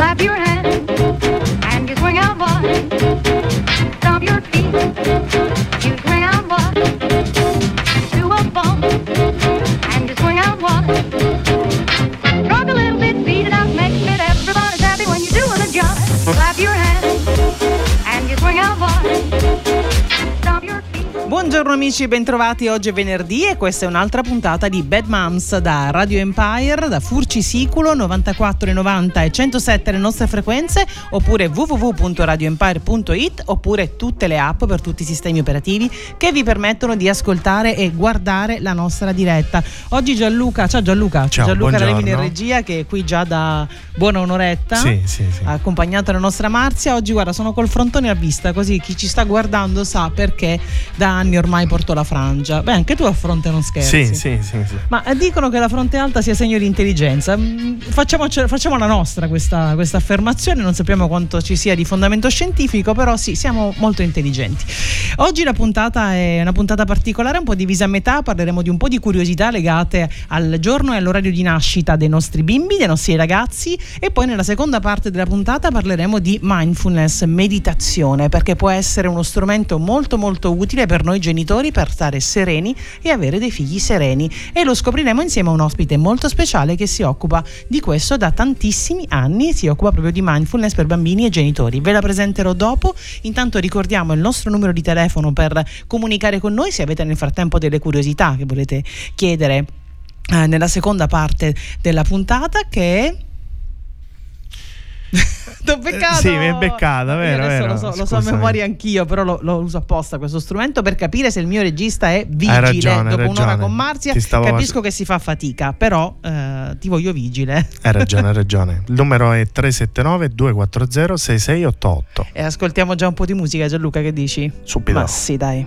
Clap your hands Buongiorno amici, bentrovati. Oggi è venerdì e questa è un'altra puntata di Bad Moms da Radio Empire, da Furci Siculo 94,90 e 107 le nostre frequenze, oppure www.radioempire.it, oppure tutte le app per tutti i sistemi operativi che vi permettono di ascoltare e guardare la nostra diretta. Oggi Gianluca, ciao Gianluca, Ciao, Gianluca Ravini in regia che è qui già da buona un'oretta. Sì, sì, sì. Ha accompagnato la nostra Marzia. Oggi, guarda, sono col frontone a vista, così chi ci sta guardando sa perché da anni ormai porto la frangia. Beh, anche tu a fronte non scherzi. Sì, sì, sì, sì. Ma eh, dicono che la fronte alta sia segno di intelligenza. Mm, Facciamoci- facciamo la nostra questa, questa affermazione, non sappiamo quanto ci sia di fondamento scientifico, però sì, siamo molto intelligenti. Oggi la puntata è una puntata particolare, un po' divisa a metà, parleremo di un po' di curiosità legate al giorno e all'orario di nascita dei nostri bimbi, dei nostri ragazzi e poi nella seconda parte della puntata parleremo di mindfulness, meditazione, perché può essere uno strumento molto molto utile per noi genitori per stare sereni e avere dei figli sereni e lo scopriremo insieme a un ospite molto speciale che si occupa di questo da tantissimi anni, si occupa proprio di mindfulness per bambini e genitori. Ve la presenterò dopo, intanto ricordiamo il nostro numero di telefono per comunicare con noi se avete nel frattempo delle curiosità che volete chiedere eh, nella seconda parte della puntata che è T'ho beccato! Eh, sì, mi è beccata, vero, vero. Lo so, lo so a memoria anch'io, però lo, lo uso apposta questo strumento per capire se il mio regista è vigile. ragione, hai Dopo un'ora ragione. con Marzia capisco che si fa fatica, però eh, ti voglio vigile. Hai ragione, hai ragione. Il numero è 379-240-6688. E ascoltiamo già un po' di musica, Gianluca, che dici? Subito. Ma sì, dai.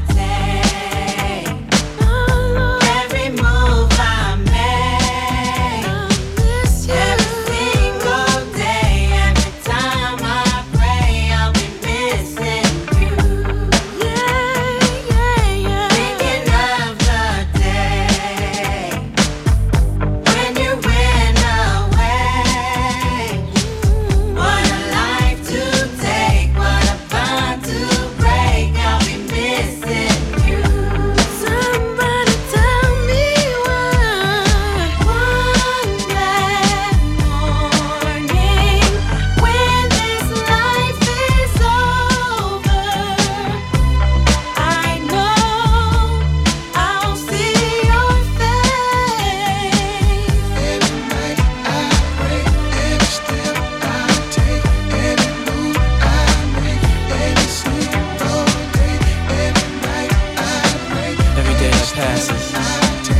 passes,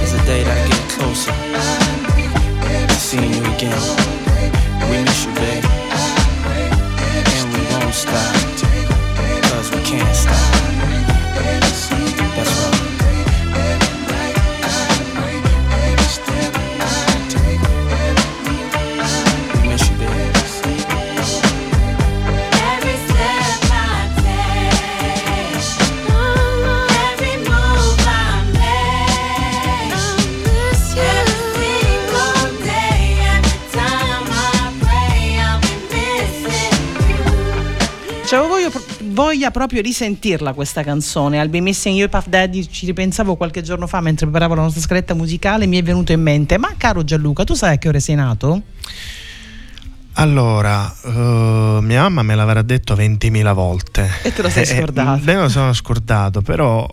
as the day that I get closer to seeing you again. Voglia proprio risentirla questa canzone. I'll be missing you, Puff Daddy. Ci ripensavo qualche giorno fa mentre preparavo la nostra scaletta musicale. Mi è venuto in mente. Ma caro Gianluca, tu sai a che ore sei nato? Allora, eh, mia mamma me l'avrà detto 20.000 volte. E te lo sei Eh, scordato. Me lo sono scordato, però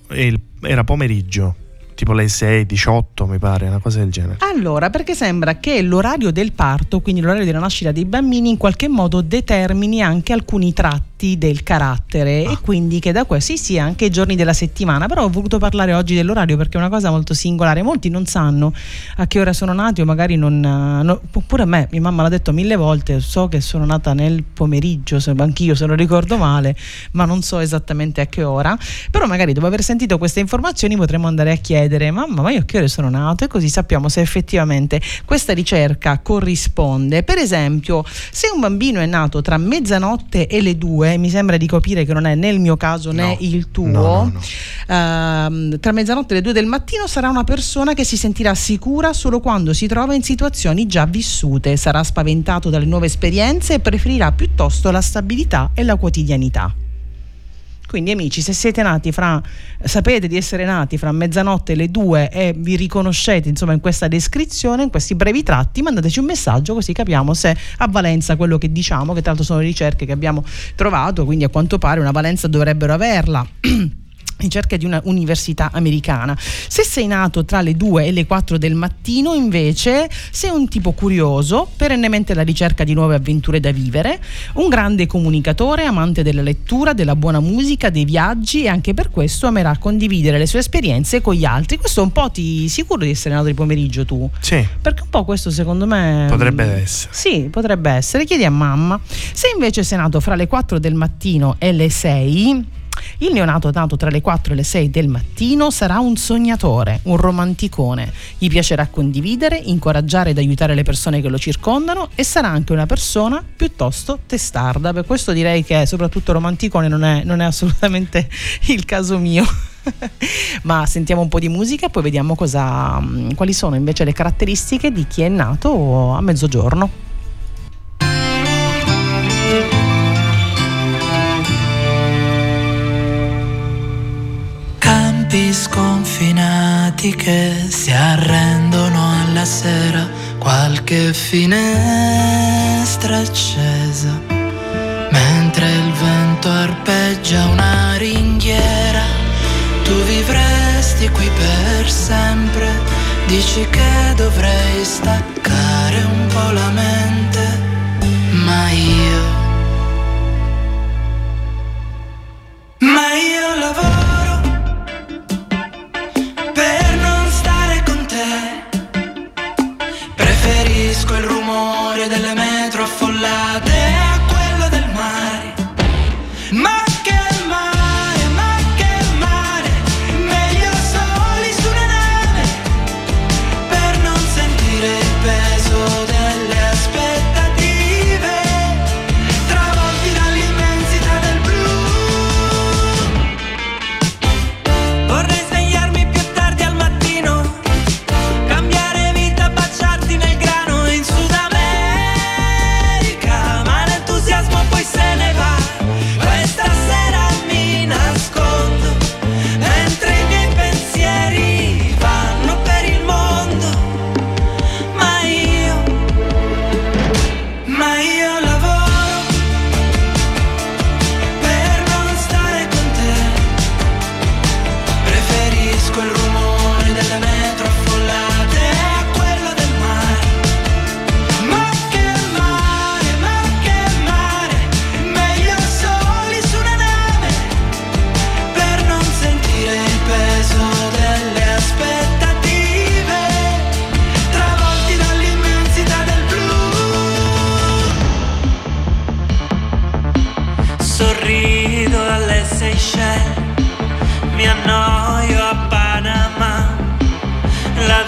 era pomeriggio, tipo le 6, 18 mi pare, una cosa del genere. Allora, perché sembra che l'orario del parto, quindi l'orario della nascita dei bambini, in qualche modo determini anche alcuni tratti del carattere Ah. e quindi che da questo sì, sì, anche i giorni della settimana. Però ho voluto parlare oggi dell'orario perché è una cosa molto singolare. Molti non sanno a che ora sono nati o magari non. no- pure a me, mia mamma l'ha detto mille volte. So che sono nata nel pomeriggio, se, anch'io se non ricordo male, ma non so esattamente a che ora. Però magari dopo aver sentito queste informazioni potremmo andare a chiedere: Mamma, ma io a che ore sono nato? E così sappiamo se effettivamente questa ricerca corrisponde. Per esempio, se un bambino è nato tra mezzanotte e le due, mi sembra di capire che non è né il mio caso né No. il tuo. No, no, ehm, tra mezzanotte e le due del mattino sarà una persona che si sentirà sicura solo quando si trova in situazioni già vissute, sarà spaventato dalle nuove esperienze e preferirà piuttosto la stabilità e la quotidianità. Quindi amici, se siete nati fra, sapete di essere nati fra mezzanotte e le due e vi riconoscete insomma in questa descrizione, in questi brevi tratti, mandateci un messaggio così capiamo se ha valenza quello che diciamo, che tra l'altro sono ricerche che abbiamo trovato, quindi a quanto pare una valenza dovrebbero averla. ricerche di una università americana. Se sei nato tra le 2 e le 4 del mattino, invece, sei un tipo curioso, perennemente alla ricerca di nuove avventure da vivere, un grande comunicatore, amante della lettura, della buona musica, dei viaggi e anche per questo amerà condividere le sue esperienze con gli altri. Questo un po' ti sicuro di essere nato di pomeriggio tu? Sì, Perché un po' questo secondo me... potrebbe mm, essere. sì, potrebbe essere. Chiedi a mamma. Se invece sei nato fra le 4 del mattino e le 6, il neonato nato tra le 4 e le 6 del mattino sarà un sognatore, un romanticone. Gli piacerà condividere, incoraggiare ed aiutare le persone che lo circondano e sarà anche una persona piuttosto testarda. Per questo direi che soprattutto romanticone non è, non è assolutamente il caso mio. Ma sentiamo un po' di musica e poi vediamo cosa, mm, quali sono invece le caratteristiche di chi è nato a mezzogiorno. Campi sconfinati che si arrendono alla sera, qualche finestra accesa, mentre il vento arpeggia una ringhiera, tu vivresti qui per sempre, dici che dovrei staccare un po' la mente,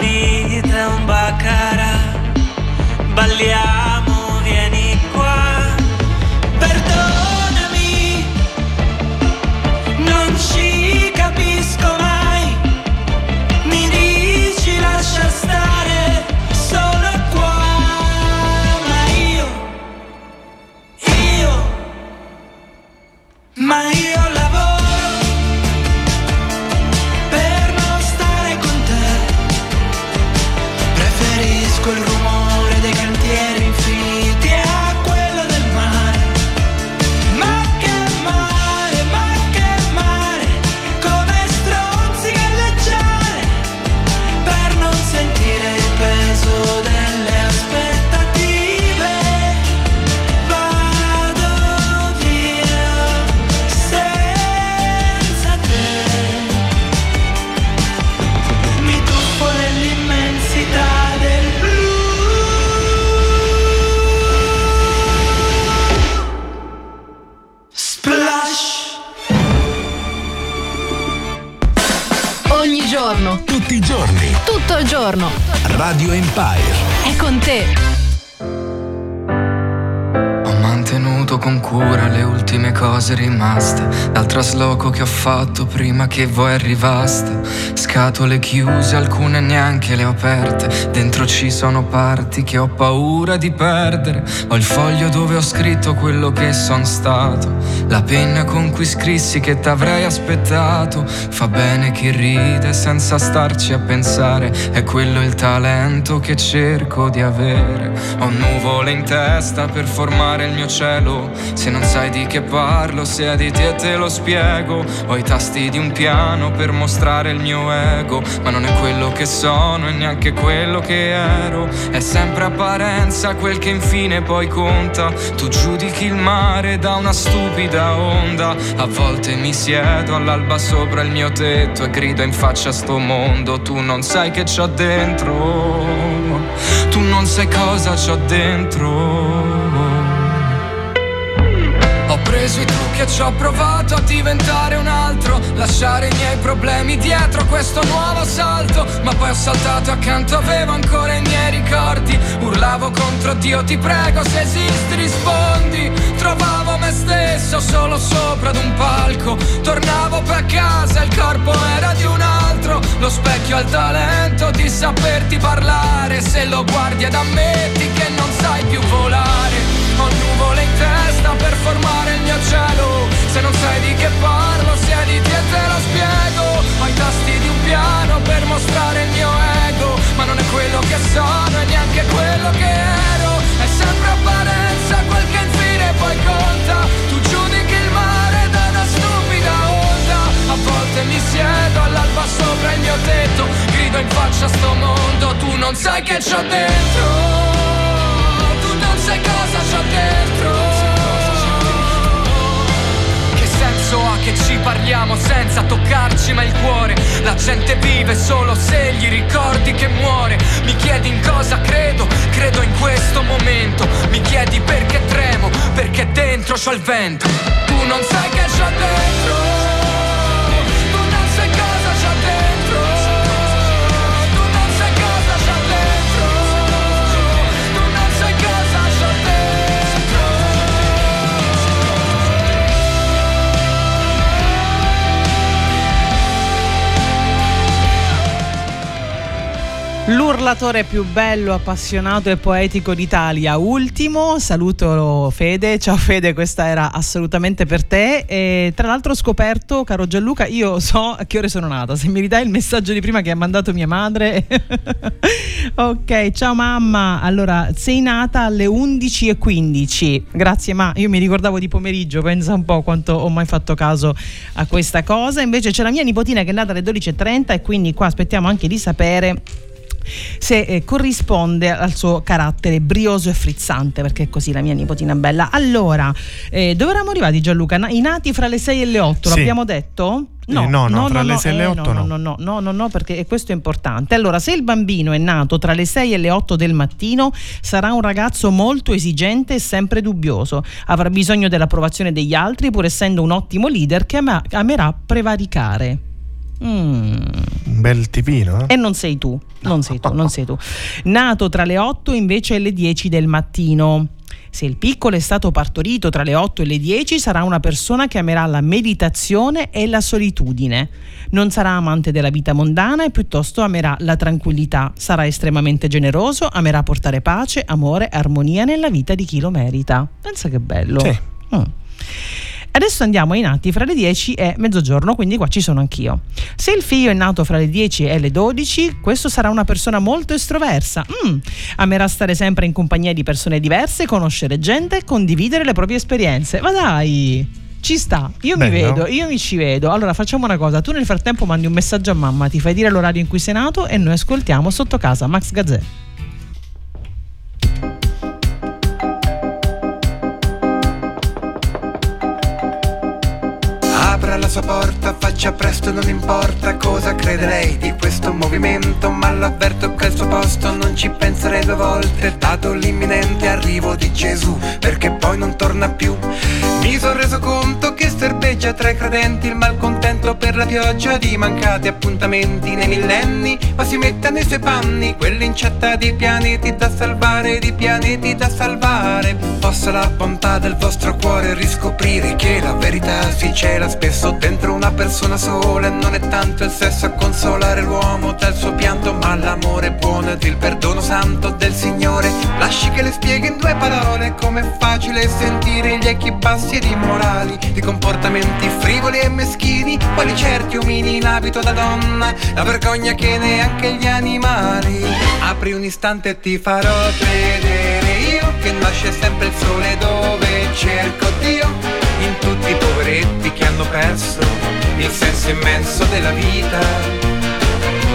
un baccarà, balliamo, Empire. È con te. Ho mantenuto con cura le ultime cose rimaste dal trasloco che ho fatto prima che voi arrivaste. Scatole chiuse, alcune neanche le ho aperte. Dentro ci sono parti che ho paura di perdere. Ho il foglio dove ho scritto quello che son stato. La penna con cui scrissi che t'avrei aspettato. Fa bene chi ride senza starci a pensare. È quello il talento che cerco di avere. Ho nuvole in testa per formare il mio cielo. Se non sai di che parlo, di te te lo spiego. Ho i tasti di un piano per mostrare il mio ego. Ma non è quello che sono e neanche quello che ero. È sempre apparenza quel che infine poi conta. Tu giudichi il mare da una stupida onda. A volte mi siedo all'alba sopra il mio tetto e grido in faccia a sto mondo. Tu non sai che c'ho dentro. Tu non sai cosa c'ho dentro. Ho preso i trucchi e ci ho provato a diventare un altro Lasciare i miei problemi dietro questo nuovo salto. Ma poi ho saltato accanto, avevo ancora i miei ricordi. Urlavo contro Dio, ti prego se esisti rispondi Trovavo me stesso solo sopra ad un palco. Tornavo a casa, il corpo era di un altro. Lo specchio ha il talento di saperti parlare. Se lo guardi ed ammetti che non sai più volare ho nuvole in testa per formare il mio cielo. Se non sai di che parlo, è di te lo spiego. Ho i tasti di un piano per mostrare il mio ego Ma non è quello che sono e neanche quello che ero. È sempre apparenza quel che infine poi conta. Tu giudichi il mare da una stupida onda. A volte mi siedo all'alba sopra il mio tetto Grido in faccia a sto mondo, tu non sai che c'ho dentro sai cosa c'ho dentro. Che senso ha che ci parliamo senza toccarci mai il cuore? La gente vive solo se gli ricordi che muore. Mi chiedi in cosa credo, credo in questo momento. Mi chiedi perché tremo, perché dentro c'ho il vento. Tu non sai che c'ho dentro L'urlatore più bello, appassionato e poetico d'Italia. Ultimo, saluto Fede. Ciao Fede, questa era assolutamente per te. E tra l'altro ho scoperto, caro Gianluca, io so a che ore sono nata. Se mi ridai il messaggio di prima che ha mandato mia madre. ok, ciao mamma. Allora, sei nata alle 11.15. Grazie ma, io mi ricordavo di pomeriggio, pensa un po' quanto ho mai fatto caso a questa cosa. Invece c'è la mia nipotina che è nata alle 12.30 e quindi qua aspettiamo anche di sapere se eh, corrisponde al suo carattere brioso e frizzante, perché è così la mia nipotina bella. Allora, eh, dove eravamo arrivati Gianluca? I nati fra le 6 e le 8, Sì. l'abbiamo detto? Eh, no, no, tra le sei e le eh, otto no, no. no, no, no, no, no, perché questo è importante. Allora, se il bambino è nato tra le 6 e le 8 del mattino, sarà un ragazzo molto esigente e sempre dubbioso. Avrà bisogno dell'approvazione degli altri, pur essendo un ottimo leader che amerà prevaricare. Mm. Un bel tipino, eh? E non sei tu, non sei tu, non sei tu. Nato tra le 8 invece e le 10 del mattino. Se il piccolo è stato partorito tra le 8 e le 10 sarà una persona che amerà la meditazione e la solitudine. Non sarà amante della vita mondana e piuttosto amerà la tranquillità. Sarà estremamente generoso, amerà portare pace, amore, armonia nella vita di chi lo merita. Pensa che bello. Sì. Mm. Adesso andiamo ai nati fra le 10 e mezzogiorno, quindi qua ci sono anch'io. Se il figlio è nato fra le 10 e le 12, questo sarà una persona molto estroversa. Mm, Amerà stare sempre in compagnia di persone diverse, conoscere gente e condividere le proprie esperienze. Ma dai! Ci sta, io mi Bello. vedo, io mi ci vedo. Allora facciamo una cosa, tu nel frattempo mandi un messaggio a mamma, ti fai dire l'orario in cui sei nato e noi ascoltiamo sotto casa Max Gazzè. Sua porta, faccia presto, non importa cosa crede lei di questo movimento, ma l'avverto che al suo posto non ci penserei due volte, dato l'imminente arrivo di Gesù, perché poi non torna più. Mi sono reso conto che serpeggia tra i credenti il malcontento per la pioggia di mancati appuntamenti nei millenni, ma si mette nei suoi panni, quell'incetta di pianeti da salvare, di pianeti da salvare. Possa la bontà del vostro cuore riscoprire che la verità si cela spesso dentro una persona sola e non è tanto il sesso a consolare l'uomo dal suo pianto, ma l'amore buono ed il perdono santo del Signore. Lasci che le spieghi in due parole com'è facile sentire gli echi bassi ed immorali di comportamenti frivoli e meschini, quali certi umini in abito da donna, la vergogna che neanche gli animali. Apri un istante e ti farò vedere io che nasce sempre il sole dove cerco Dio, in tutti i poveretti che hanno perso il senso immenso della vita.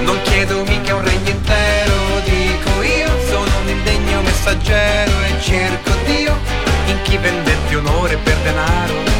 Non chiedo mica un regno intero, dico io, sono un indegno messaggero e cerco Dio in chi vendette onore per denaro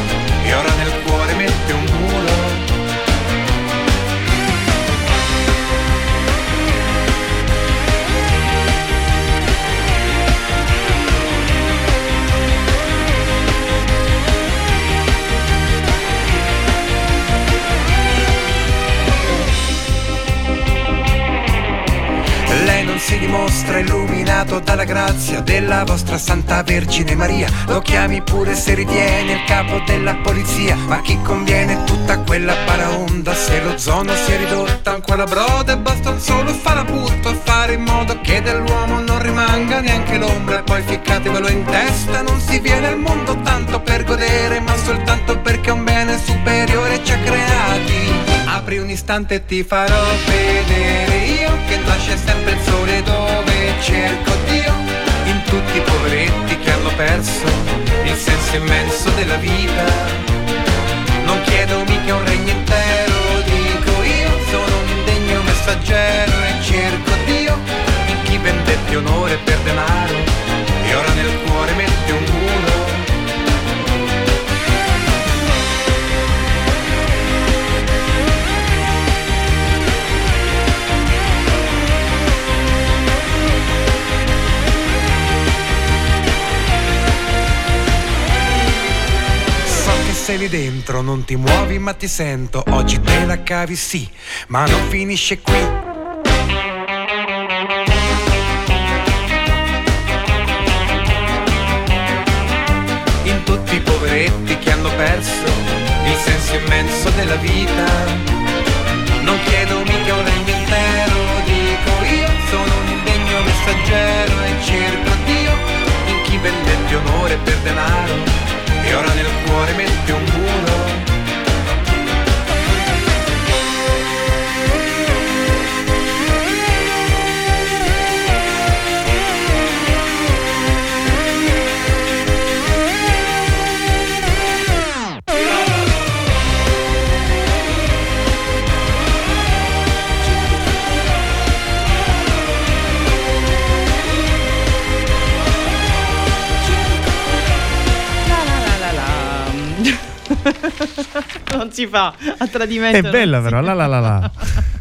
dimostra illuminato dalla grazia della vostra Santa Vergine Maria. Lo chiami pure se ritiene il capo della polizia. Ma chi conviene tutta quella paraonda se lo zono si è ridotta ancora broda e basta un solo farabutto a fare in modo che dell'uomo non rimanga neanche l'ombra. E poi ficcatevelo in testa, non si viene al mondo tanto per godere, ma soltanto perché un bene superiore ci ha creati. Apri un istante e ti farò vedere io che nasce sempre il sole cerco Dio in tutti i poveretti che hanno perso il senso immenso della vita. Non chiedo mica un regno intero, dico io, sono un indegno messaggero e cerco Dio in chi vendette onore per denaro e ora nel cuore mette un sei lì dentro, non ti muovi ma ti sento. Oggi te la cavi sì, ma non finisce qui. In tutti i poveretti che hanno perso il senso immenso della vita. Non chiedo mica un regno intero, dico io, sono un indegno messaggero e cerco Dio in chi vendette onore per denaro e ora nel cuore mette un non si fa a tradimento. È bella però, la la la la.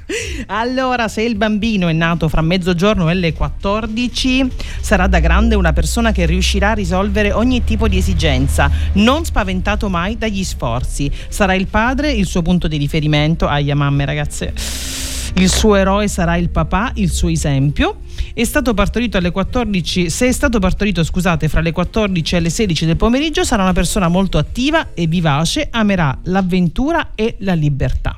Allora, se il bambino è nato fra mezzogiorno e le 14, sarà da grande una persona che riuscirà a risolvere ogni tipo di esigenza, non spaventato mai dagli sforzi. Sarà il padre il suo punto di riferimento. Aia, mamme, ragazze. Il suo eroe sarà il papà, il suo esempio. È stato partorito alle 14, se è stato partorito, scusate, fra le 14 e le 16 del pomeriggio, sarà una persona molto attiva e vivace, amerà l'avventura e la libertà.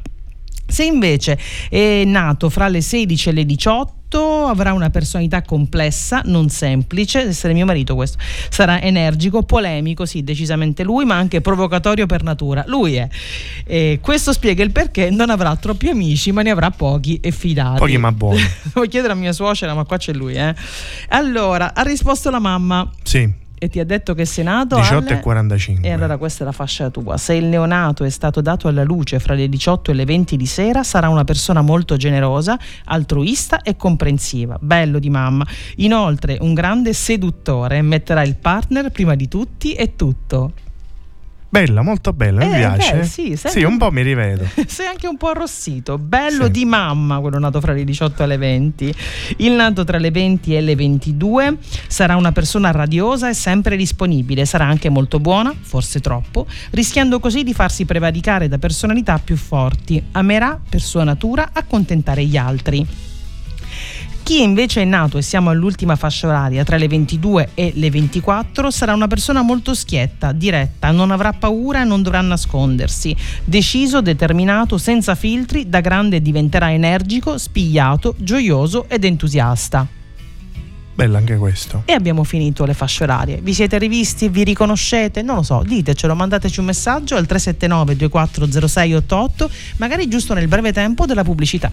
Se invece è nato fra le 16 e le 18 avrà una personalità complessa, non semplice, essere mio marito questo, sarà energico, polemico, sì, decisamente lui, ma anche provocatorio per natura. Lui è. E questo spiega il perché non avrà troppi amici, ma ne avrà pochi e fidati. Pochi ma buoni. Devo chiedere a mia suocera, ma qua c'è lui, eh. Allora, ha risposto la mamma Sì, e ti ha detto che sei nato 18 alle- e 45. e allora questa è la fascia tua. Se il neonato è stato dato alla luce fra le 18 e le 20 di sera, sarà una persona molto generosa, altruista e comprensiva. Bello di mamma. Inoltre, un grande seduttore, metterà il partner prima di tutti e tutto. Bella, molto bella, mi Eh, piace. beh, sì, sì, un po' mi rivedo. Sei anche un po' arrossito. Bello Sì. di mamma, quello nato fra le 18 e le 20. Il nato tra le 20 e le 22 sarà una persona radiosa e sempre disponibile. Sarà anche molto buona, forse troppo, rischiando così di farsi prevaricare da personalità più forti. Amerà per sua natura accontentare gli altri. Chi invece è nato e siamo all'ultima fascia oraria tra le 22 e le 24 sarà una persona molto schietta, diretta, non avrà paura e non dovrà nascondersi. Deciso, determinato, senza filtri, da grande diventerà energico, spigliato, gioioso ed entusiasta. Bello anche questo. E abbiamo finito le fasce orarie. Vi siete rivisti? Vi riconoscete? Non lo so, ditecelo, mandateci un messaggio al 379 240688, magari giusto nel breve tempo della pubblicità.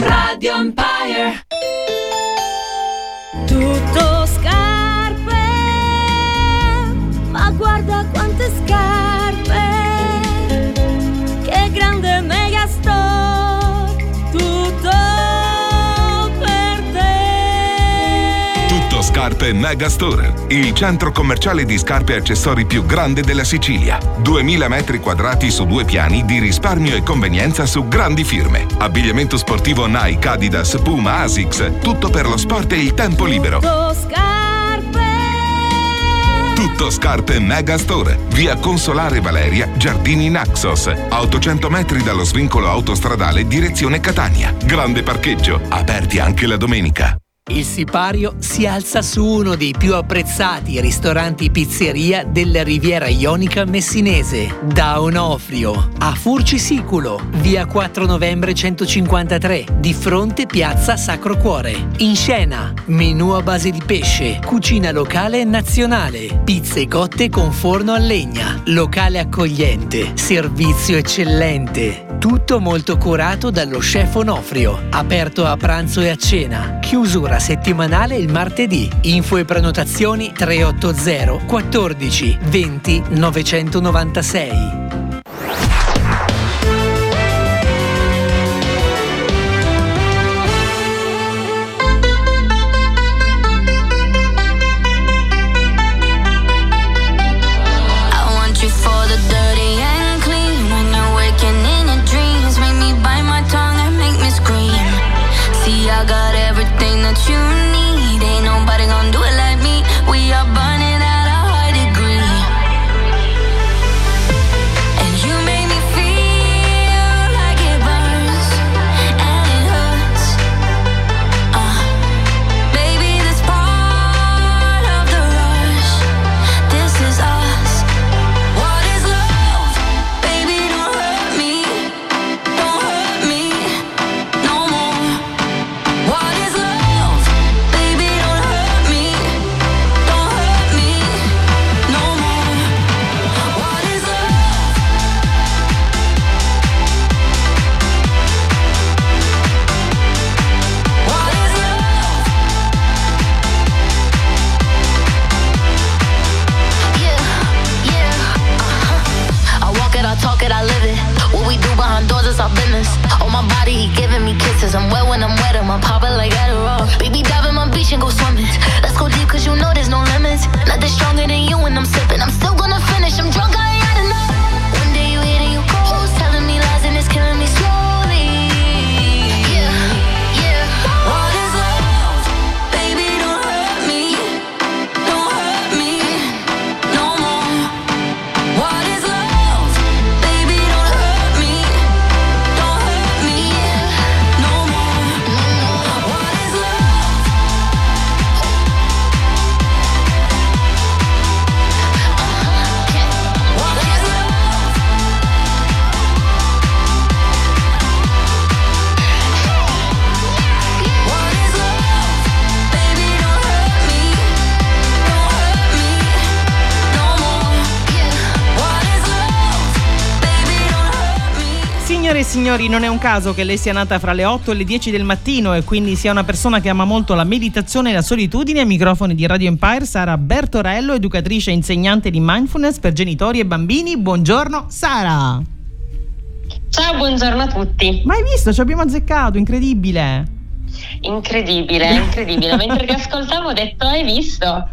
Radio Empire. Tutto Scarpe Megastore, il centro commerciale di scarpe e accessori più grande della Sicilia. 2000 metri quadrati su due piani di risparmio e convenienza su grandi firme. Abbigliamento sportivo Nike, Adidas, Puma, Asics, tutto per lo sport e il tempo libero. Tutto scarpe. Scarpe Megastore, via Consolare Valeria, Giardini Naxos, a 800 metri dallo svincolo autostradale direzione Catania. Grande parcheggio, aperti anche la domenica. Il sipario si alza su uno dei più apprezzati ristoranti pizzeria della Riviera Ionica messinese, da Onofrio, a Furcisiculo, via 4 novembre 153, di fronte piazza Sacro Cuore. In scena, menù a base di pesce, cucina locale e nazionale, pizze cotte con forno a legna, locale accogliente, servizio eccellente. Tutto molto curato dallo chef Onofrio, aperto a pranzo e a cena, chiusura settimanale il martedì. Info e prenotazioni 380 14 20 996. You signori, non è un caso che lei sia nata fra le 8 e le 10 del mattino e quindi sia una persona che ama molto la meditazione e la solitudine. Ai microfoni di Radio Empire Sara Bertorello, educatrice e insegnante di mindfulness per genitori e bambini. Buongiorno Sara! Ciao, buongiorno a tutti. Ma hai visto? Ci abbiamo azzeccato, incredibile! Incredibile, incredibile. Mentre ti ascoltavo ho detto, hai visto?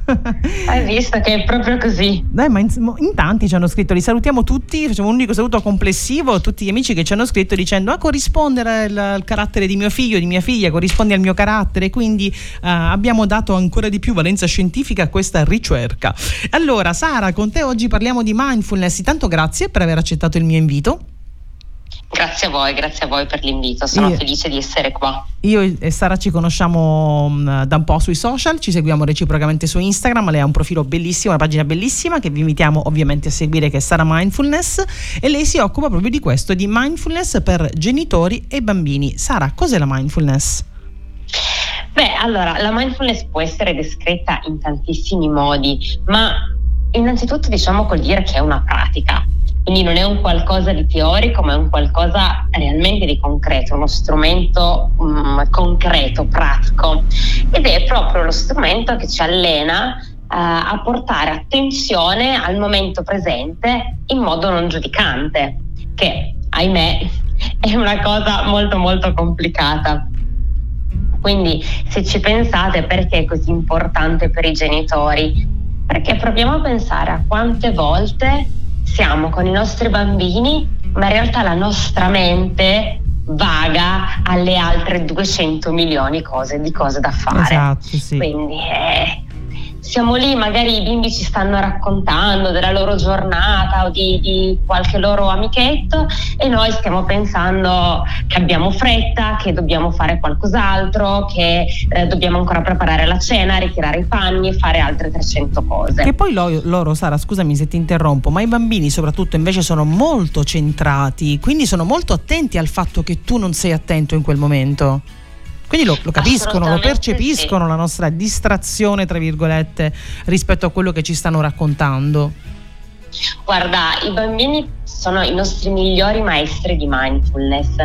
Hai visto che è proprio così. Dai, ma in, in tanti ci hanno scritto, li salutiamo tutti, facciamo un unico saluto complessivo a tutti gli amici che ci hanno scritto dicendo ah corrispondere al, al carattere di mio figlio, di mia figlia, corrisponde al mio carattere, quindi eh, abbiamo dato ancora di più valenza scientifica a questa ricerca. Allora, Sara, con te oggi parliamo di mindfulness, intanto grazie per aver accettato il mio invito. Grazie a voi, grazie a voi per l'invito, sono Io- felice di essere qua. Io e Sara ci conosciamo mh, da un po' sui social, ci seguiamo reciprocamente su Instagram, lei ha un profilo bellissimo, una pagina bellissima che vi invitiamo ovviamente a seguire che è Sara Mindfulness e lei si occupa proprio di questo, di mindfulness per genitori e bambini. Sara, cos'è la mindfulness? Beh, allora, la mindfulness può essere descritta in tantissimi modi, ma innanzitutto diciamo col dire che è una pratica. Quindi non è un qualcosa di teorico, ma è un qualcosa realmente di concreto, uno strumento mm, concreto, pratico. Ed è proprio lo strumento che ci allena eh, a portare attenzione al momento presente in modo non giudicante, che ahimè è una cosa molto molto complicata. Quindi se ci pensate perché è così importante per i genitori? Perché proviamo a pensare a quante volte siamo con i nostri bambini, ma in realtà la nostra mente vaga alle altre 200 milioni cose, di cose da fare. Esatto, sì. Quindi eh, siamo lì, magari i bimbi ci stanno raccontando della loro giornata o di, di qualche loro amichetto e noi stiamo pensando che abbiamo fretta, che dobbiamo fare qualcos'altro, che eh, dobbiamo ancora preparare la cena, ritirare i panni e fare altre 300 cose. Che poi lo- loro, Sara, scusami se ti interrompo, ma i bambini soprattutto invece sono molto centrati, quindi sono molto attenti al fatto che tu non sei attento in quel momento. Quindi lo, lo capiscono, lo percepiscono la nostra distrazione, tra virgolette, rispetto a quello che ci stanno raccontando. Guarda, i bambini sono i nostri migliori maestri di mindfulness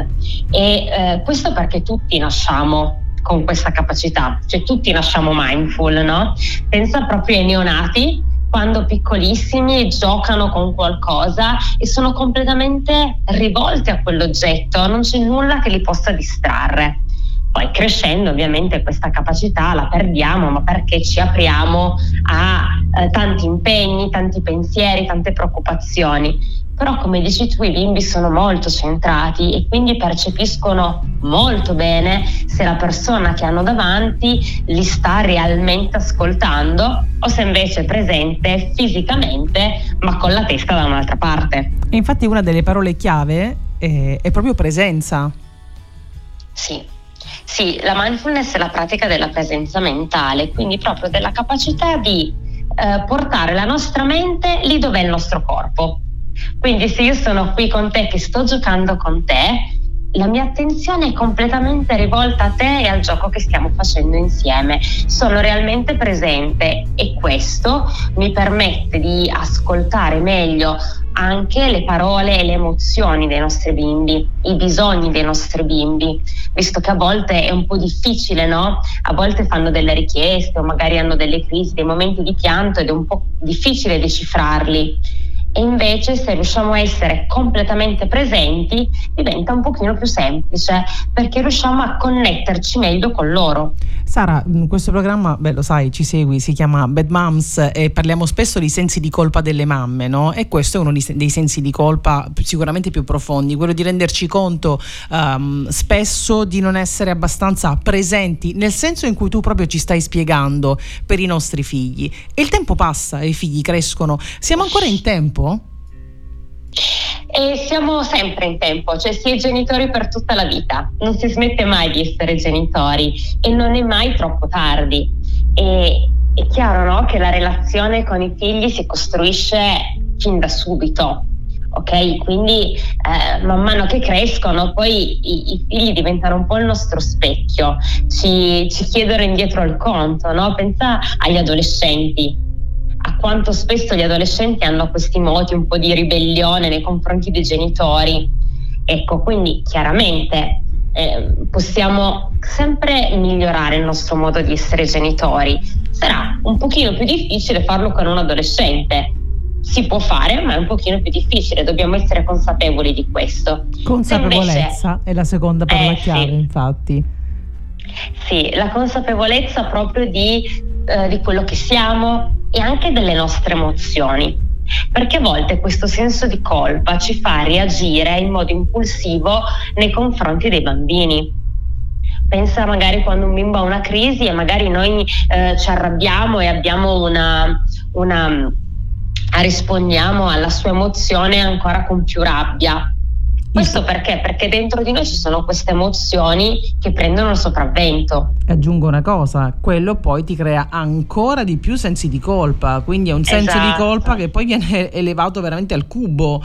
e eh, questo perché tutti nasciamo con questa capacità, cioè tutti nasciamo mindful, no? Pensa proprio ai neonati quando piccolissimi giocano con qualcosa e sono completamente rivolti a quell'oggetto, non c'è nulla che li possa distrarre. Poi crescendo ovviamente questa capacità la perdiamo, ma perché ci apriamo a eh, tanti impegni, tanti pensieri, tante preoccupazioni. Però come dici tu i bimbi sono molto centrati e quindi percepiscono molto bene se la persona che hanno davanti li sta realmente ascoltando o se invece è presente fisicamente ma con la testa da un'altra parte. E infatti una delle parole chiave è, è proprio presenza. Sì. Sì, la mindfulness è la pratica della presenza mentale, quindi proprio della capacità di eh, portare la nostra mente lì dove è il nostro corpo. Quindi se io sono qui con te, che sto giocando con te, la mia attenzione è completamente rivolta a te e al gioco che stiamo facendo insieme. Sono realmente presente e questo mi permette di ascoltare meglio anche le parole e le emozioni dei nostri bimbi, i bisogni dei nostri bimbi, visto che a volte è un po' difficile, no? A volte fanno delle richieste o magari hanno delle crisi, dei momenti di pianto ed è un po' difficile decifrarli. E invece se riusciamo a essere completamente presenti diventa un pochino più semplice perché riusciamo a connetterci meglio con loro. Sara, in questo programma, beh, lo sai, ci segui, si chiama Bad Moms e parliamo spesso di sensi di colpa delle mamme, no? E questo è uno dei sensi di colpa sicuramente più profondi, quello di renderci conto ehm, spesso di non essere abbastanza presenti nel senso in cui tu proprio ci stai spiegando per i nostri figli. E il tempo passa e i figli crescono. Siamo ancora in tempo? E siamo sempre in tempo, cioè si è genitori per tutta la vita, non si smette mai di essere genitori e non è mai troppo tardi. E è chiaro no, che la relazione con i figli si costruisce fin da subito. Ok, quindi eh, man mano che crescono, poi i, i figli diventano un po' il nostro specchio, ci, ci chiedono indietro il conto, no? Pensa agli adolescenti, quanto spesso gli adolescenti hanno questi moti un po' di ribellione nei confronti dei genitori. Ecco, quindi chiaramente eh, possiamo sempre migliorare il nostro modo di essere genitori. Sarà un pochino più difficile farlo con un adolescente. Si può fare, ma è un pochino più difficile, dobbiamo essere consapevoli di questo. Se invece- Consapevolezza è la seconda parola Eh, sì. chiave, infatti. Sì, la consapevolezza proprio di, eh, di quello che siamo e anche delle nostre emozioni. Perché a volte questo senso di colpa ci fa reagire in modo impulsivo nei confronti dei bambini. Pensa magari quando un bimbo ha una crisi e magari noi eh, ci arrabbiamo e abbiamo una, una rispondiamo alla sua emozione ancora con più rabbia. Questo perché? Perché dentro di noi ci sono queste emozioni che prendono il sopravvento. Aggiungo una cosa, quello poi ti crea ancora di più sensi di colpa, quindi è un senso di Esatto. colpa che poi viene elevato veramente al cubo.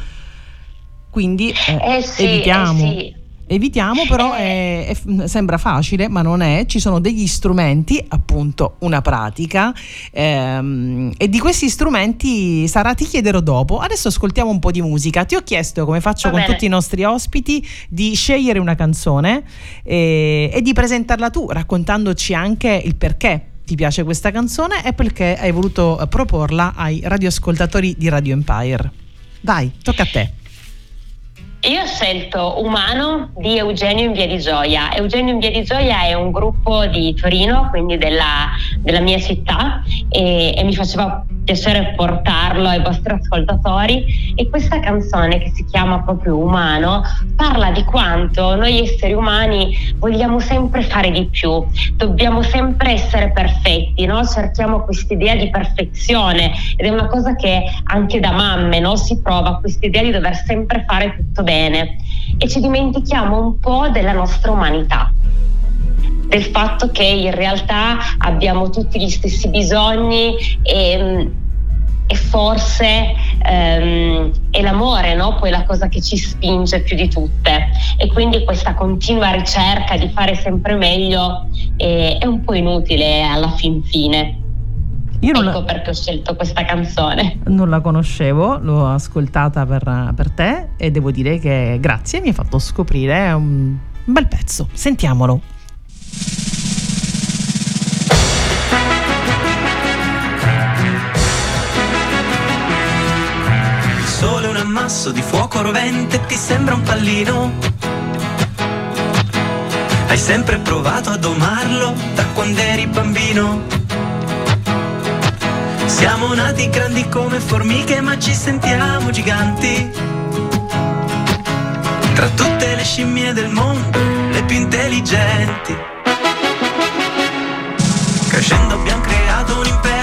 Quindi eh, Eh sì, evitiamo. eh sì. Evitiamo, però è- è- sembra facile, ma non è. Ci sono degli strumenti, appunto, una pratica. ehm, e di questi strumenti, Sara, ti chiederò dopo. Adesso ascoltiamo un po' di musica. Ti ho chiesto, come faccio Va con bene. tutti i nostri ospiti, di scegliere una canzone eh, e di presentarla tu, raccontandoci anche il perché. Ti piace questa canzone e perché hai voluto eh, proporla ai radioascoltatori di Radio Empire. Vai, tocca a te. Io ho scelto Umano di Eugenio in Via di Gioia. Eugenio in Via di Gioia è un gruppo di Torino, quindi della, della mia città, e, e mi faceva piacere portarlo ai vostri ascoltatori. E questa canzone, che si chiama proprio Umano, parla di quanto noi esseri umani vogliamo sempre fare di più, dobbiamo sempre essere perfetti, no? cerchiamo quest'idea di perfezione ed è una cosa che anche da mamme no? si prova quest'idea di dover sempre fare tutto bene e ci dimentichiamo un po' della nostra umanità del fatto che in realtà abbiamo tutti gli stessi bisogni e, e forse ehm, è l'amore no? poi la cosa che ci spinge più di tutte e quindi questa continua ricerca di fare sempre meglio eh, è un po' inutile alla fin fine. Io non ecco perché ho scelto questa canzone. Non la conoscevo, l'ho ascoltata per, per te e devo dire che grazie, mi ha fatto scoprire un bel pezzo. Sentiamolo. Ammasso di fuoco rovente ti sembra un pallino. Hai sempre provato a domarlo da quando eri bambino. Siamo nati grandi come formiche ma ci sentiamo giganti. Tra tutte le scimmie del mondo, le più intelligenti. Crescendo abbiamo creato un impero,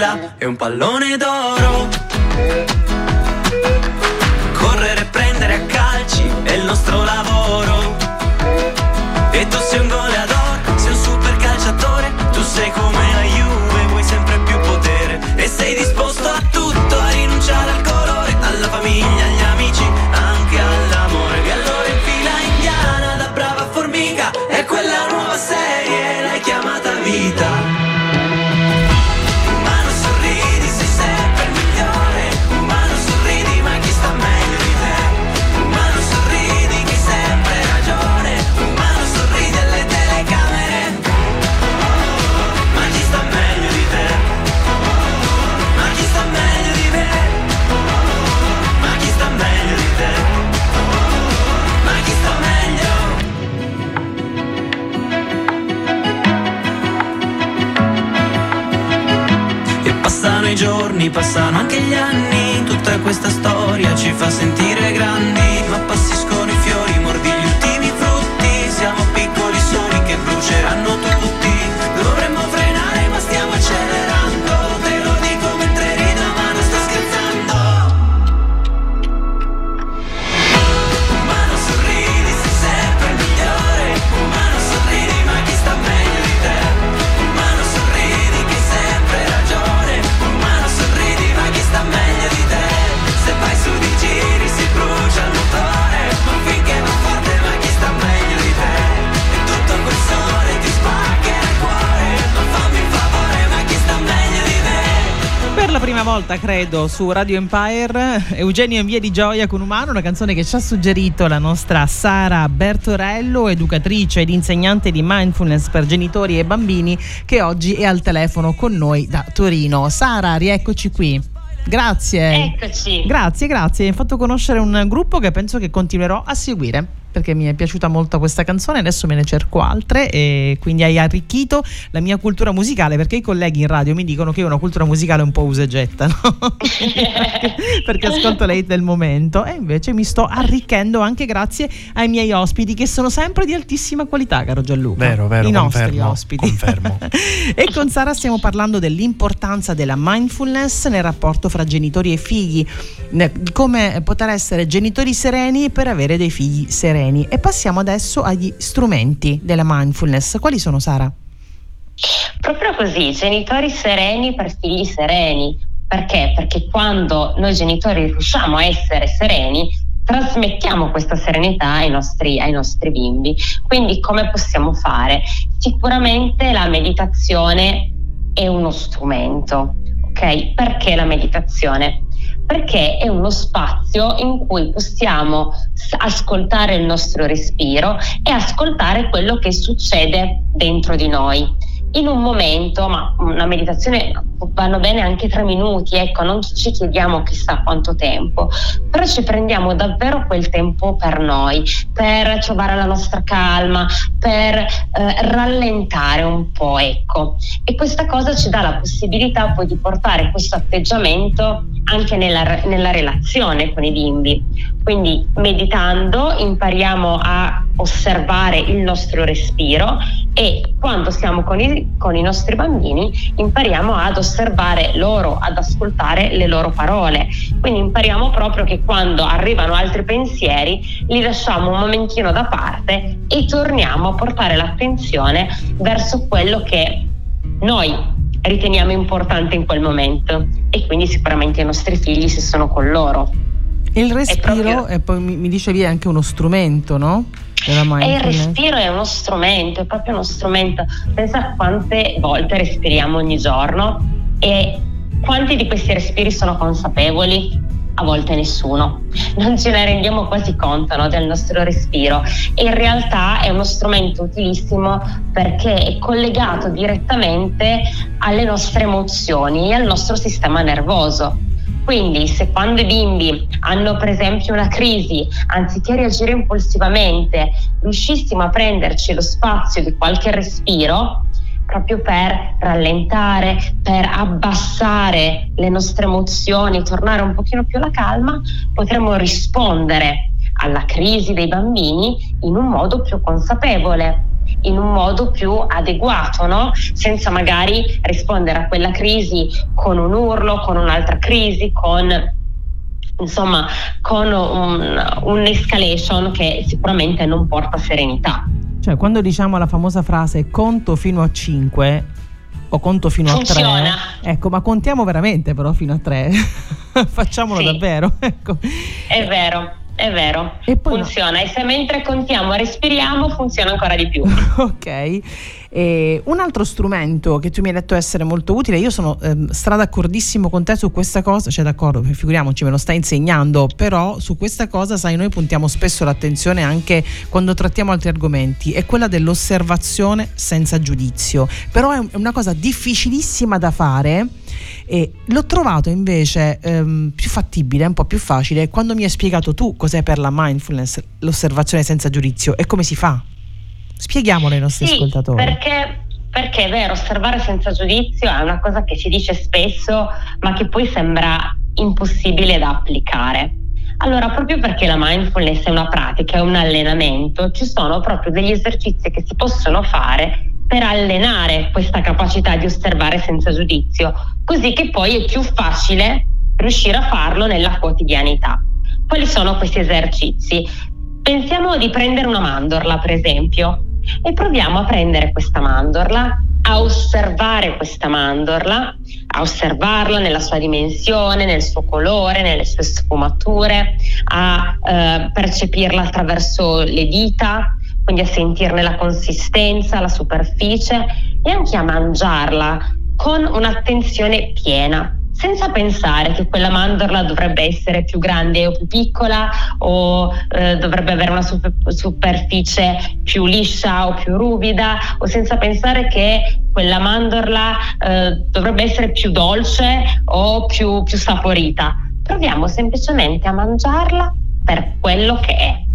e brilla, è un pallone d'oro. Correre e prendere a calci è il nostro lavoro. Credo, su Radio Empire, Eugenio in via di gioia con Umano, una canzone che ci ha suggerito la nostra Sara Bertorello, educatrice ed insegnante di mindfulness per genitori e bambini, che oggi è al telefono con noi da Torino. Sara, rieccoci qui. Grazie. Eccoci. Grazie, grazie. Mi hai fatto conoscere un gruppo che penso che continuerò a seguire perché mi è piaciuta molto questa canzone, adesso me ne cerco altre e quindi hai arricchito la mia cultura musicale perché i colleghi in radio mi dicono che io ho una cultura musicale un po' usa e getta, no? perché ascolto lei del momento e invece mi sto arricchendo anche grazie ai miei ospiti che sono sempre di altissima qualità, caro Gianluca. Vero, vero, I nostri confermo, ospiti. confermo. e con Sara stiamo parlando dell'importanza della mindfulness nel rapporto fra genitori e figli, come poter essere genitori sereni per avere dei figli sereni. E passiamo adesso agli strumenti della mindfulness. Quali sono, Sara? Proprio così, genitori sereni per figli sereni. Perché? Perché quando noi genitori riusciamo a essere sereni, trasmettiamo questa serenità ai nostri, ai nostri bimbi. Quindi come possiamo fare? Sicuramente la meditazione è uno strumento, ok? Perché la meditazione? Perché è uno spazio in cui possiamo ascoltare il nostro respiro e ascoltare quello che succede dentro di noi. In un momento, ma una meditazione vanno bene anche tre minuti, ecco, non ci chiediamo chissà quanto tempo, però ci prendiamo davvero quel tempo per noi, per trovare la nostra calma, per eh, rallentare un po', ecco. E questa cosa ci dà la possibilità poi di portare questo atteggiamento anche nella, nella relazione con i bimbi. Quindi meditando impariamo a osservare il nostro respiro e quando siamo con i, con i nostri bambini impariamo ad osservare loro, ad ascoltare le loro parole. Quindi impariamo proprio che quando arrivano altri pensieri li lasciamo un momentino da parte e torniamo a portare l'attenzione verso quello che noi riteniamo importante in quel momento e quindi sicuramente i nostri figli se sono con loro. Il respiro, proprio- e poi mi, mi dicevi è anche uno strumento, no? E il respiro è uno strumento, è proprio uno strumento. Pensa a quante volte respiriamo ogni giorno e quanti di questi respiri sono consapevoli? A volte nessuno. Non ce ne rendiamo quasi conto no, del nostro respiro e in realtà è uno strumento utilissimo perché è collegato direttamente alle nostre emozioni e al nostro sistema nervoso. Quindi se quando i bimbi hanno per esempio una crisi, anziché reagire impulsivamente, riuscissimo a prenderci lo spazio di qualche respiro, proprio per rallentare, per abbassare le nostre emozioni, tornare un pochino più alla calma, potremo rispondere alla crisi dei bambini in un modo più consapevole in un modo più adeguato, no? senza magari rispondere a quella crisi con un urlo, con un'altra crisi, con insomma con un, un'escalation che sicuramente non porta serenità. Cioè, quando diciamo la famosa frase conto fino a 5 o conto fino Funziona. a 3, ecco, ma contiamo veramente però fino a 3. Facciamolo Sì. davvero, ecco. È vero, è vero, poi no- funziona e se mentre contiamo respiriamo funziona ancora di più. ok. E un altro strumento che tu mi hai detto essere molto utile, io sono ehm, stra d'accordissimo con te su questa cosa, cioè d'accordo, figuriamoci, me lo stai insegnando, però su questa cosa, sai, noi puntiamo spesso l'attenzione anche quando trattiamo altri argomenti, è quella dell'osservazione senza giudizio, però è una cosa difficilissima da fare. E l'ho trovato invece ehm, più fattibile, un po' più facile, quando mi hai spiegato tu cos'è per la mindfulness l'osservazione senza giudizio e come si fa. Spieghiamolo ai nostri Sì, ascoltatori. Perché, perché è vero, osservare senza giudizio è una cosa che si dice spesso, ma che poi sembra impossibile da applicare. Allora, proprio perché la mindfulness è una pratica, è un allenamento, ci sono proprio degli esercizi che si possono fare per allenare questa capacità di osservare senza giudizio, così che poi è più facile riuscire a farlo nella quotidianità. Quali sono questi esercizi? Pensiamo di prendere una mandorla, per esempio, e proviamo a prendere questa mandorla, a osservare questa mandorla, a osservarla nella sua dimensione, nel suo colore, nelle sue sfumature, a eh, percepirla attraverso le dita, quindi a sentirne la consistenza, la superficie e anche a mangiarla con un'attenzione piena. senza pensare che quella mandorla dovrebbe essere più grande o più piccola o eh, dovrebbe avere una super- superficie più liscia o più ruvida o senza pensare che quella mandorla eh, dovrebbe essere più dolce o più, più saporita. Proviamo semplicemente a mangiarla per quello che è.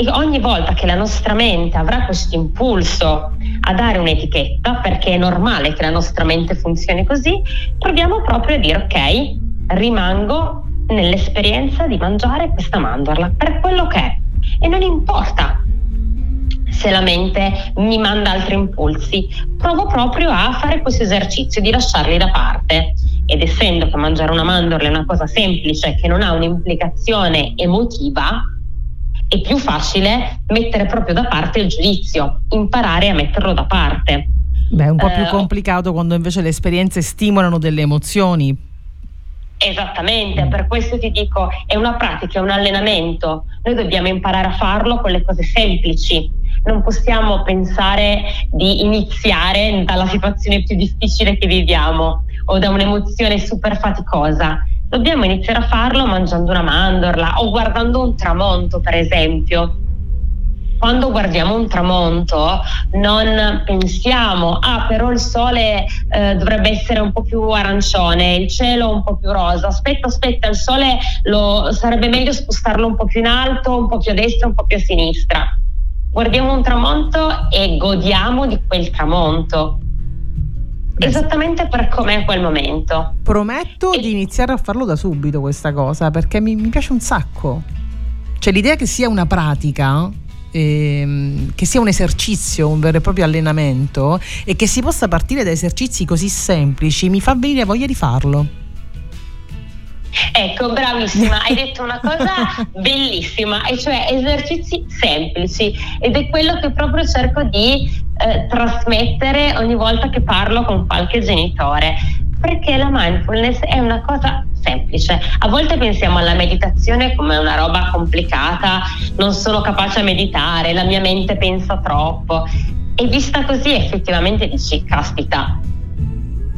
E ogni volta che la nostra mente avrà questo impulso a dare un'etichetta, perché è normale che la nostra mente funzioni così, proviamo proprio a dire ok, rimango nell'esperienza di mangiare questa mandorla per quello che è. E non importa se la mente mi manda altri impulsi, provo proprio a fare questo esercizio di lasciarli da parte. Ed essendo che mangiare una mandorla è una cosa semplice che non ha un'implicazione emotiva, è più facile mettere proprio da parte il giudizio, imparare a metterlo da parte. Beh, è un po' più Eh, complicato quando invece le esperienze stimolano delle emozioni. Esattamente, per questo ti dico, è una pratica, è un allenamento. Noi dobbiamo imparare a farlo con le cose semplici. Non possiamo pensare di iniziare dalla situazione più difficile che viviamo o da un'emozione super faticosa. Dobbiamo iniziare a farlo mangiando una mandorla o guardando un tramonto, per esempio. Quando guardiamo un tramonto non pensiamo, ah però il sole eh, dovrebbe essere un po' più arancione, il cielo un po' più rosa, aspetta, aspetta, il sole lo, sarebbe meglio spostarlo un po' più in alto, un po' più a destra, un po' più a sinistra. Guardiamo un tramonto e godiamo di quel tramonto. Esattamente per com'è quel momento. Prometto di iniziare a farlo da subito questa cosa perché mi, mi piace un sacco. Cioè l'idea che sia una pratica, ehm, che sia un esercizio, un vero e proprio allenamento e che si possa partire da esercizi così semplici mi fa venire voglia di farlo. Ecco, bravissima, hai detto una cosa bellissima, e cioè esercizi semplici ed è quello che proprio cerco di eh, trasmettere ogni volta che parlo con qualche genitore, perché la mindfulness è una cosa semplice. A volte pensiamo alla meditazione come una roba complicata, non sono capace a meditare, la mia mente pensa troppo e vista così effettivamente dici, caspita,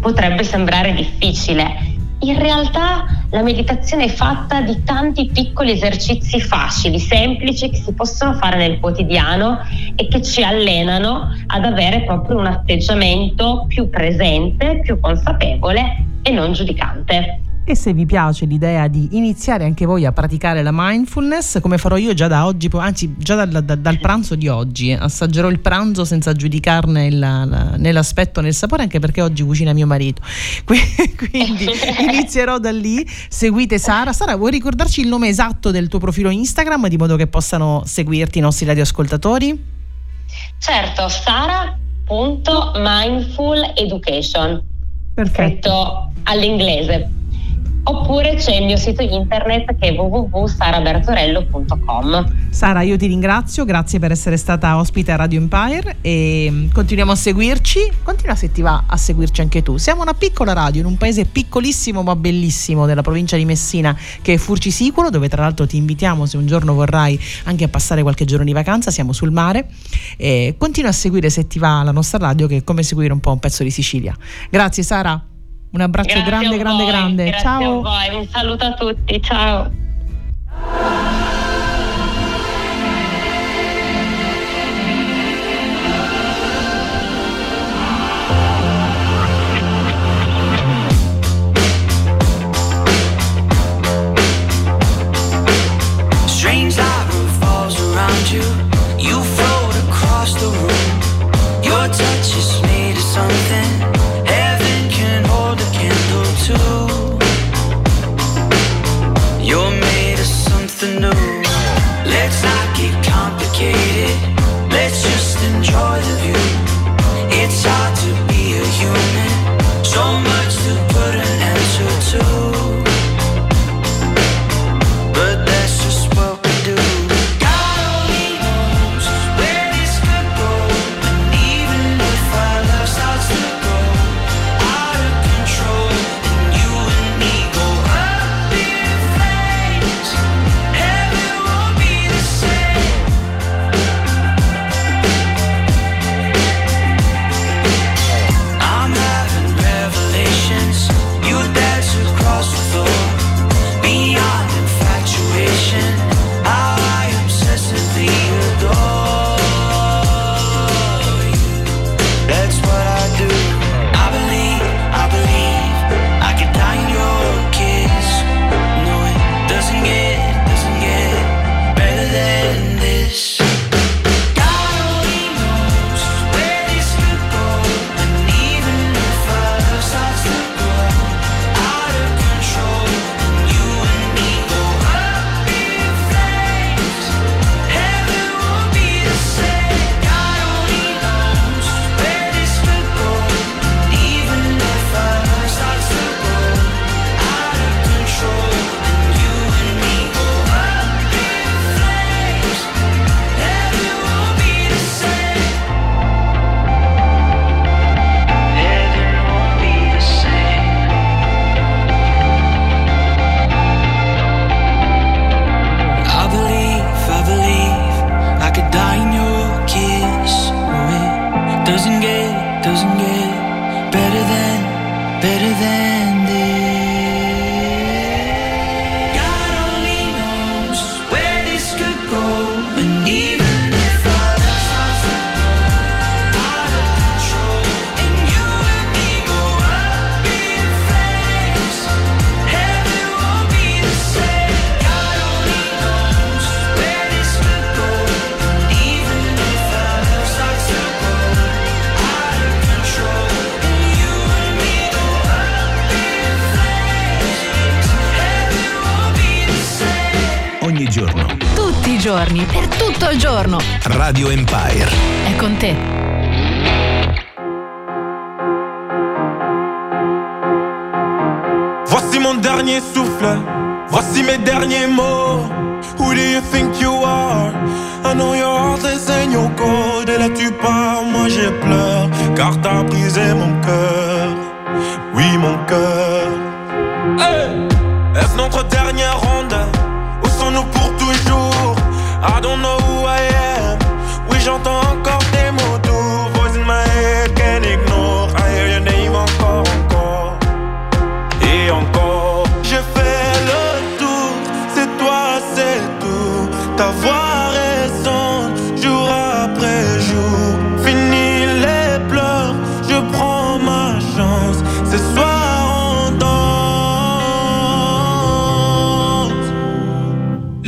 potrebbe sembrare difficile. In realtà la meditazione è fatta di tanti piccoli esercizi facili, semplici, che si possono fare nel quotidiano e che ci allenano ad avere proprio un atteggiamento più presente, più consapevole e non giudicante. E se vi piace l'idea di iniziare anche voi a praticare la mindfulness, come farò io già da oggi, anzi già dal, dal- dal pranzo di oggi, eh, assaggerò il pranzo senza giudicarne il- la- né l'aspetto né il sapore, anche perché oggi cucina mio marito. Qui- Quindi inizierò da lì. Seguite Sara. Sara, vuoi ricordarci il nome esatto del tuo profilo Instagram di modo che possano seguirti i nostri radioascoltatori? Certo, sara.mindfuleducation, scritto all'inglese. Oppure c'è il mio sito internet che è www.sarabertorello.com. Sara, io ti ringrazio, grazie per essere stata ospite a Radio Empire e mm, continuiamo a seguirci. Continua se ti va a seguirci anche tu. Siamo una piccola radio in un paese piccolissimo ma bellissimo della provincia di Messina che è Furcisicolo, dove tra l'altro ti invitiamo se un giorno vorrai anche a passare qualche giorno di vacanza, siamo sul mare. E continua a seguire se ti va la nostra radio che è come seguire un po' un pezzo di Sicilia. Grazie Sara. Un abbraccio Grazie grande, grande, voi, grande. Ciao. a voi, un saluto a tutti, ciao. Strange light falls around you. You float across the room. doesn't get Radio Empire. È con te.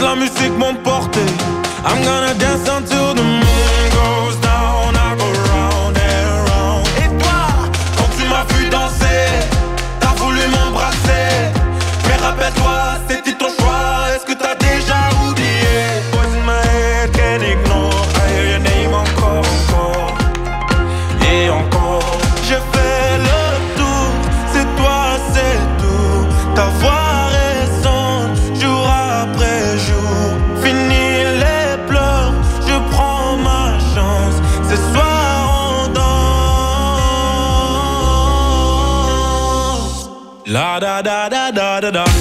la musique m'emporter. I'm gonna dance until the da da da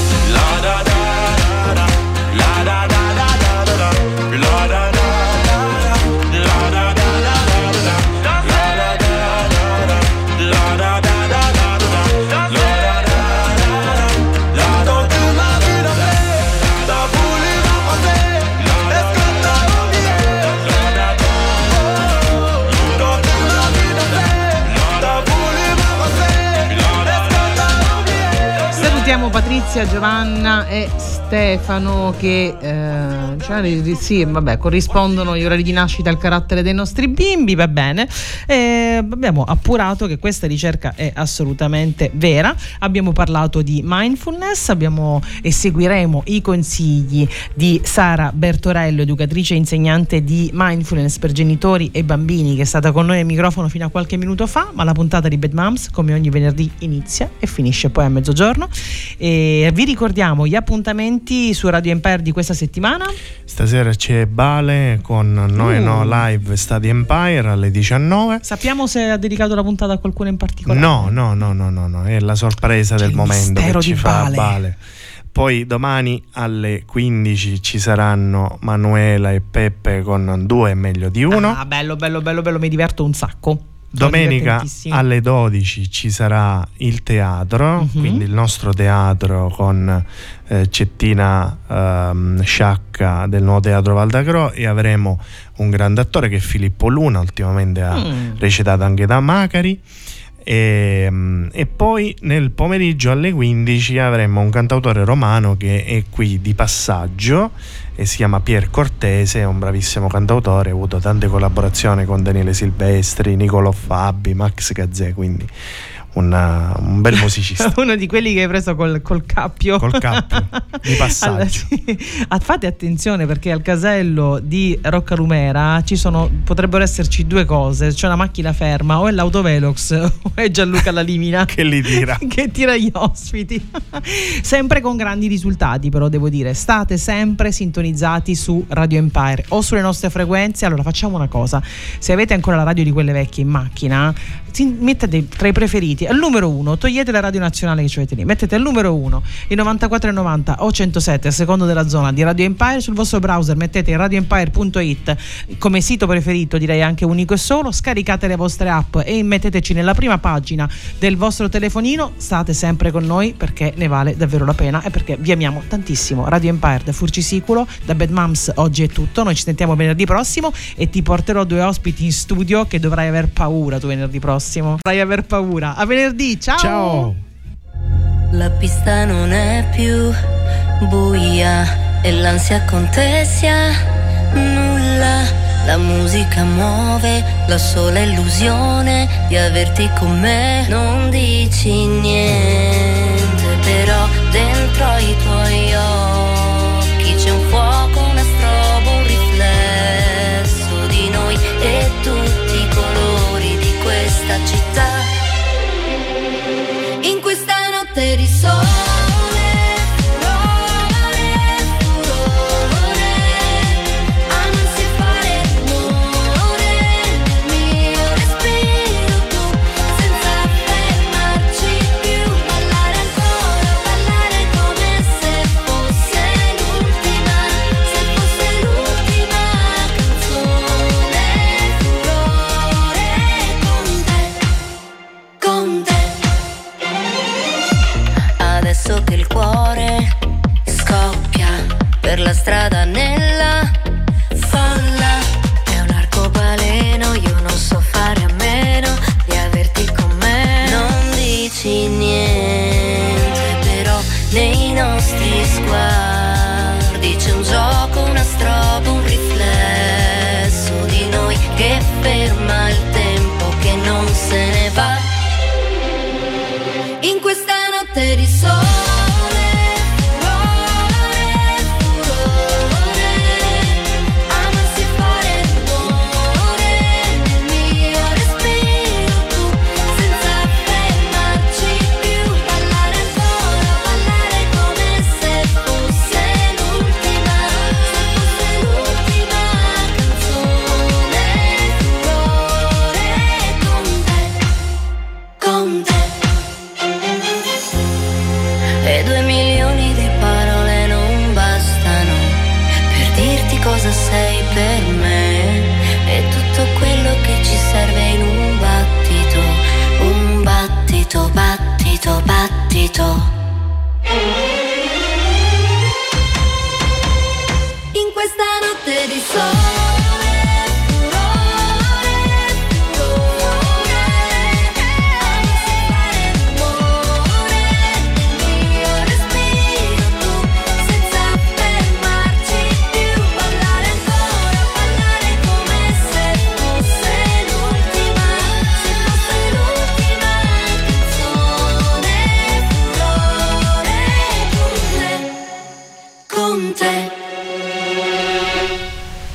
Salutiamo Patrizia, Giovanna e Stefano che eh, cioè, sì, vabbè, corrispondono gli orari di nascita al carattere dei nostri bimbi, va bene. Eh, abbiamo appurato che questa ricerca è assolutamente vera. Abbiamo parlato di mindfulness, abbiamo e seguiremo i consigli di Sara Bertorello, educatrice e insegnante di mindfulness per genitori e bambini, che è stata con noi al microfono fino a qualche minuto fa, ma la puntata di Bad Moms, come ogni venerdì, inizia e finisce poi a mezzogiorno. E vi ricordiamo gli appuntamenti su Radio Empire di questa settimana. Stasera c'è Bale con Noi Uh. No Live Stadi Empire alle 19. Sappiamo se ha dedicato la puntata a qualcuno in particolare. No, no, no, no, no, no, è la sorpresa del momento che ci fa Bale. Bale. Poi domani alle 15 ci saranno Manuela e Peppe con due meglio di uno. Ah, bello, bello, bello, bello, mi diverto un sacco. Domenica alle 12 ci sarà il teatro, Mhm. quindi il nostro teatro con eh, Cettina ehm, Sciacca del nuovo teatro Valdagro e avremo un grande attore che è Filippo Luna, ultimamente ha Mm. recitato anche da Macari. E, mm, e poi nel pomeriggio alle 15 avremo un cantautore romano che è qui di passaggio e si chiama Pier Cortese, è un bravissimo cantautore, ha avuto tante collaborazioni con Daniele Silvestri, Nicolò Fabi, Max Gazzè, quindi una- un bel musicista. Uno di quelli che hai preso col, col cappio. Col cappio, di passaggio. Allora, sì. Ah, fate attenzione perché al casello di Roccalumera ci sono, potrebbero esserci due cose: c'è una macchina ferma, o è l'autovelox o è Gianluca Lalimina. che li tira. che tira gli ospiti. sempre con grandi risultati, però devo dire, state sempre sintonizzati su Radio Empire o sulle nostre frequenze. Allora facciamo una cosa: se avete ancora la radio di quelle vecchie in macchina, mettete tra i preferiti al numero uno, togliete la radio nazionale che avete lì, mettete al numero uno i 94,90 o 107 a secondo della zona di Radio Empire sul vostro browser, mettete radioempire.it come sito preferito, direi anche unico e solo, scaricate le vostre app e metteteci nella prima pagina del vostro telefonino, state sempre con noi perché ne vale davvero la pena e perché vi amiamo tantissimo. Radio Empire da Furcisiculo, da Bad Moms oggi è tutto, noi ci sentiamo venerdì prossimo e ti porterò due ospiti in studio che dovrai aver paura tu venerdì prossimo. Dovrai aver paura. Venerdì, ciao! Ciao! La pista non è più buia e l'ansia contesia nulla. La musica muove la sola illusione di averti con me. Non dici niente, questa notte di strada nella